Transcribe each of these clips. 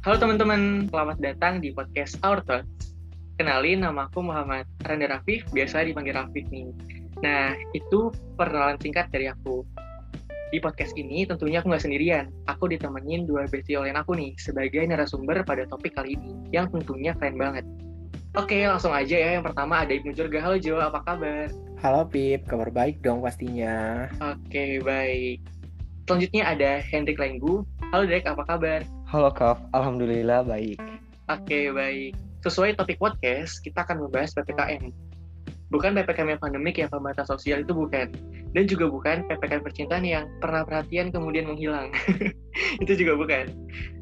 Halo teman-teman, selamat datang di podcast Our Thoughts. Kenalin, nama aku Muhammad Randa Rafif, biasa dipanggil Rafif nih. Nah, itu perkenalan singkat dari aku. Di podcast ini tentunya aku nggak sendirian. Aku ditemenin dua bestie oleh aku nih, sebagai narasumber pada topik kali ini, yang tentunya keren banget. Oke, langsung aja ya. Yang pertama ada Ibnu Jurga. Halo Jo, apa kabar? Halo Pip, kabar baik dong pastinya. Oke, baik. Selanjutnya ada Hendrik Lenggu. Halo Dek, apa kabar? Halo Kaf, Alhamdulillah baik. Oke, baik. Sesuai topik podcast, kita akan membahas PPKM. Bukan PPKM yang pandemik yang pembatas sosial itu bukan. Dan juga bukan PPKM percintaan yang pernah perhatian kemudian menghilang. itu juga bukan.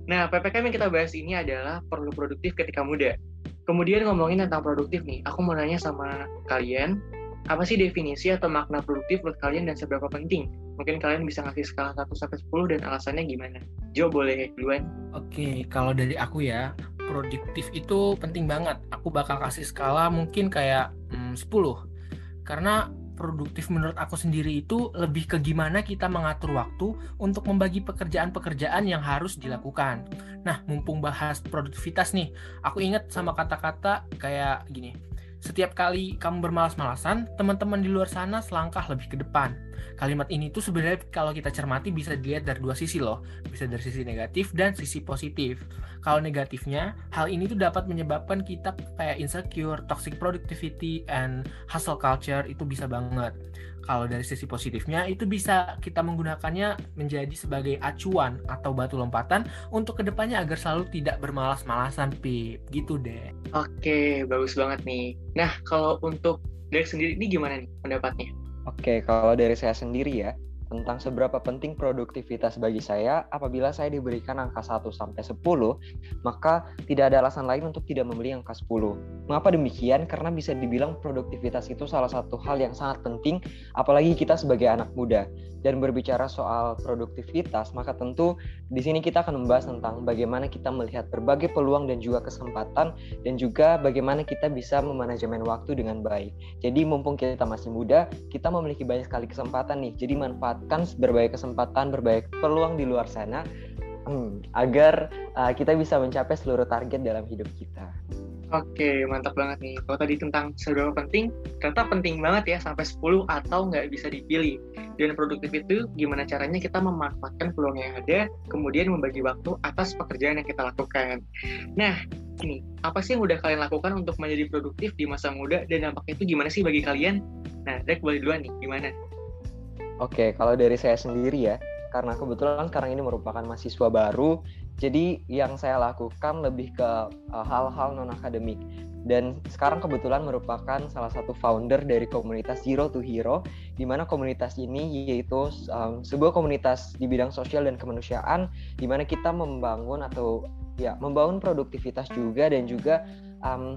Nah, PPKM yang kita bahas ini adalah perlu produktif ketika muda. Kemudian ngomongin tentang produktif nih, aku mau nanya sama kalian, apa sih definisi atau makna produktif menurut kalian dan seberapa penting? Mungkin kalian bisa ngasih skala 1 sampai 10 dan alasannya gimana? Jo boleh duluan. Oke, kalau dari aku ya, produktif itu penting banget. Aku bakal kasih skala mungkin kayak hmm, 10. Karena produktif menurut aku sendiri itu lebih ke gimana kita mengatur waktu untuk membagi pekerjaan-pekerjaan yang harus dilakukan. Nah, mumpung bahas produktivitas nih, aku ingat sama kata-kata kayak gini setiap kali kamu bermalas-malasan, teman-teman di luar sana selangkah lebih ke depan. Kalimat ini tuh sebenarnya kalau kita cermati bisa dilihat dari dua sisi loh. Bisa dari sisi negatif dan sisi positif. Kalau negatifnya, hal ini tuh dapat menyebabkan kita kayak insecure, toxic productivity, and hustle culture itu bisa banget. Kalau dari sisi positifnya, itu bisa kita menggunakannya menjadi sebagai acuan atau batu lompatan untuk ke depannya agar selalu tidak bermalas-malasan, Pip. Gitu deh. Oke, bagus banget nih. Nah, kalau untuk Derek sendiri ini gimana nih pendapatnya? Oke, kalau dari saya sendiri ya, tentang seberapa penting produktivitas bagi saya, apabila saya diberikan angka 1 sampai 10, maka tidak ada alasan lain untuk tidak membeli angka 10. Mengapa demikian? Karena bisa dibilang produktivitas itu salah satu hal yang sangat penting apalagi kita sebagai anak muda. Dan berbicara soal produktivitas, maka tentu di sini kita akan membahas tentang bagaimana kita melihat berbagai peluang dan juga kesempatan dan juga bagaimana kita bisa memanajemen waktu dengan baik. Jadi mumpung kita masih muda, kita memiliki banyak sekali kesempatan nih. Jadi manfaatkan berbagai kesempatan, berbagai peluang di luar sana hmm, agar uh, kita bisa mencapai seluruh target dalam hidup kita. Oke, mantap banget nih. Kalau tadi tentang seberapa penting, ternyata penting banget ya sampai 10 atau nggak bisa dipilih. Dan produktif itu gimana caranya kita memanfaatkan peluang yang ada, kemudian membagi waktu atas pekerjaan yang kita lakukan. Nah, ini apa sih yang udah kalian lakukan untuk menjadi produktif di masa muda dan dampaknya itu gimana sih bagi kalian? Nah, Dek boleh duluan nih, gimana? Oke, kalau dari saya sendiri ya, karena kebetulan sekarang ini merupakan mahasiswa baru, jadi yang saya lakukan lebih ke uh, hal-hal non akademik. Dan sekarang kebetulan merupakan salah satu founder dari komunitas Zero to Hero, di mana komunitas ini yaitu um, sebuah komunitas di bidang sosial dan kemanusiaan, di mana kita membangun atau ya membangun produktivitas juga dan juga um,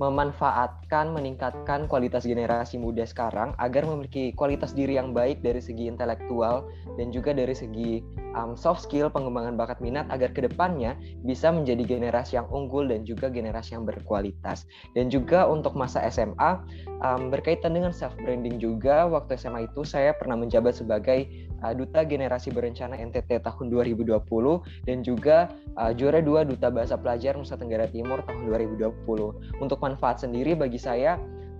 memanfaatkan, meningkatkan kualitas generasi muda sekarang agar memiliki kualitas diri yang baik dari segi intelektual dan juga dari segi um, soft skill, pengembangan bakat minat agar ke depannya bisa menjadi generasi yang unggul dan juga generasi yang berkualitas. Dan juga untuk masa SMA um, berkaitan dengan self branding juga waktu SMA itu saya pernah menjabat sebagai uh, duta generasi berencana NTT tahun 2020 dan juga uh, juara dua duta bahasa pelajar Nusa Tenggara Timur tahun 2020. Untuk manfaat sendiri bagi saya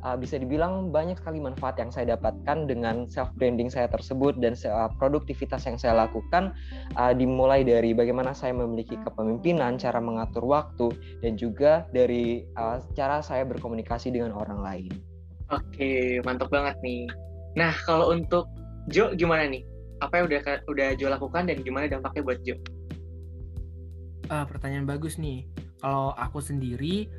uh, bisa dibilang banyak sekali manfaat yang saya dapatkan dengan self branding saya tersebut dan uh, produktivitas yang saya lakukan uh, dimulai dari bagaimana saya memiliki kepemimpinan, cara mengatur waktu dan juga dari uh, cara saya berkomunikasi dengan orang lain. Oke, mantap banget nih. Nah, kalau untuk Jo gimana nih? Apa yang udah udah Jo lakukan dan gimana dampaknya buat Jo? Uh, pertanyaan bagus nih. Kalau aku sendiri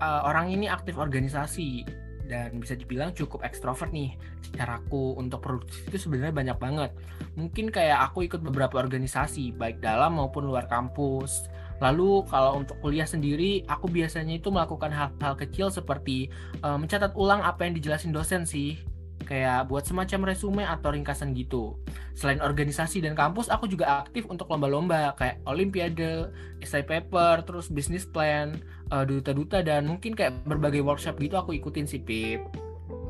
uh, orang ini aktif organisasi dan bisa dibilang cukup ekstrovert nih. Caraku untuk produktif itu sebenarnya banyak banget. Mungkin kayak aku ikut beberapa organisasi baik dalam maupun luar kampus. Lalu kalau untuk kuliah sendiri, aku biasanya itu melakukan hal-hal kecil seperti uh, mencatat ulang apa yang dijelasin dosen sih kayak buat semacam resume atau ringkasan gitu. Selain organisasi dan kampus, aku juga aktif untuk lomba-lomba kayak olimpiade, essay paper, terus business plan, uh, duta-duta dan mungkin kayak berbagai workshop gitu aku ikutin sih Pip.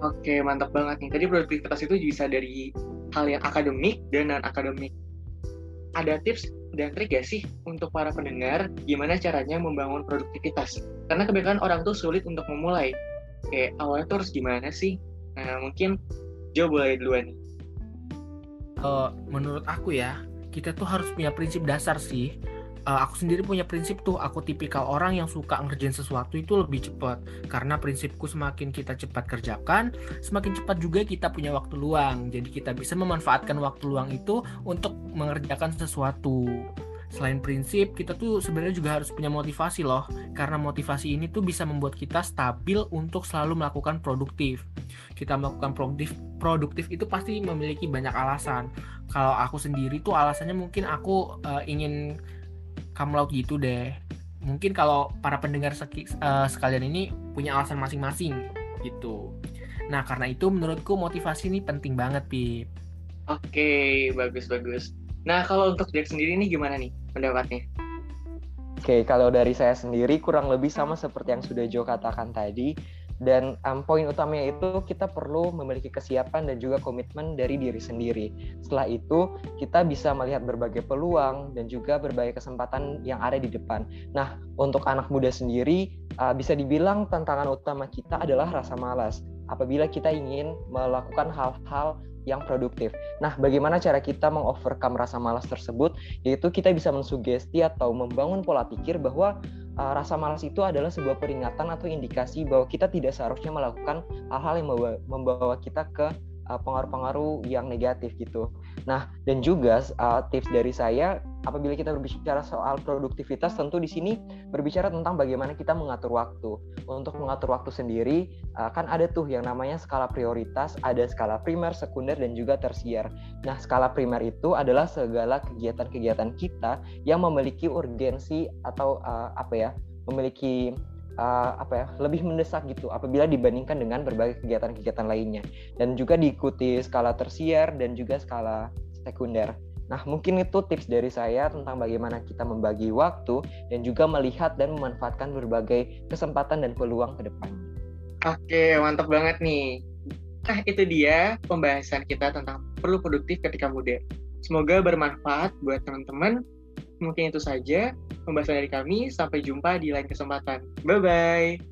Oke, mantap banget nih. Tadi produktivitas itu bisa dari hal yang akademik dan non akademik. ada tips dan trik gak sih untuk para pendengar gimana caranya membangun produktivitas? Karena kebanyakan orang tuh sulit untuk memulai. Kayak awalnya tuh harus gimana sih? Nah, mungkin Jo boleh duluan nih. Uh, menurut aku ya, kita tuh harus punya prinsip dasar sih. Uh, aku sendiri punya prinsip tuh aku tipikal orang yang suka ngerjain sesuatu itu lebih cepat. Karena prinsipku semakin kita cepat kerjakan semakin cepat juga kita punya waktu luang. Jadi kita bisa memanfaatkan waktu luang itu untuk mengerjakan sesuatu selain prinsip kita tuh sebenarnya juga harus punya motivasi loh. Karena motivasi ini tuh bisa membuat kita stabil untuk selalu melakukan produktif. Kita melakukan produktif produktif itu pasti memiliki banyak alasan. Kalau aku sendiri tuh alasannya mungkin aku uh, ingin come laut gitu deh. Mungkin kalau para pendengar uh, sekalian ini punya alasan masing-masing gitu. Nah karena itu menurutku motivasi ini penting banget Pip. Oke bagus bagus nah kalau untuk Jack sendiri nih gimana nih pendapatnya Oke, kalau dari saya sendiri kurang lebih sama seperti yang sudah Jo katakan tadi. Dan um, poin utamanya itu kita perlu memiliki kesiapan dan juga komitmen dari diri sendiri. Setelah itu kita bisa melihat berbagai peluang dan juga berbagai kesempatan yang ada di depan. Nah, untuk anak muda sendiri uh, bisa dibilang tantangan utama kita adalah rasa malas. Apabila kita ingin melakukan hal-hal yang produktif. Nah, bagaimana cara kita mengovercome rasa malas tersebut? Yaitu kita bisa mensugesti atau membangun pola pikir bahwa uh, rasa malas itu adalah sebuah peringatan atau indikasi bahwa kita tidak seharusnya melakukan hal-hal yang membawa, membawa kita ke pengaruh-pengaruh yang negatif gitu. Nah, dan juga uh, tips dari saya apabila kita berbicara soal produktivitas tentu di sini berbicara tentang bagaimana kita mengatur waktu. Untuk mengatur waktu sendiri uh, kan ada tuh yang namanya skala prioritas, ada skala primer, sekunder dan juga tersier. Nah, skala primer itu adalah segala kegiatan-kegiatan kita yang memiliki urgensi atau uh, apa ya? memiliki uh, apa ya lebih mendesak gitu apabila dibandingkan dengan berbagai kegiatan-kegiatan lainnya dan juga diikuti skala tersier dan juga skala sekunder. Nah, mungkin itu tips dari saya tentang bagaimana kita membagi waktu dan juga melihat dan memanfaatkan berbagai kesempatan dan peluang ke depan. Oke, mantap banget nih. Nah, itu dia pembahasan kita tentang perlu produktif ketika muda. Semoga bermanfaat buat teman-teman Mungkin itu saja pembahasan dari kami. Sampai jumpa di lain kesempatan. Bye-bye.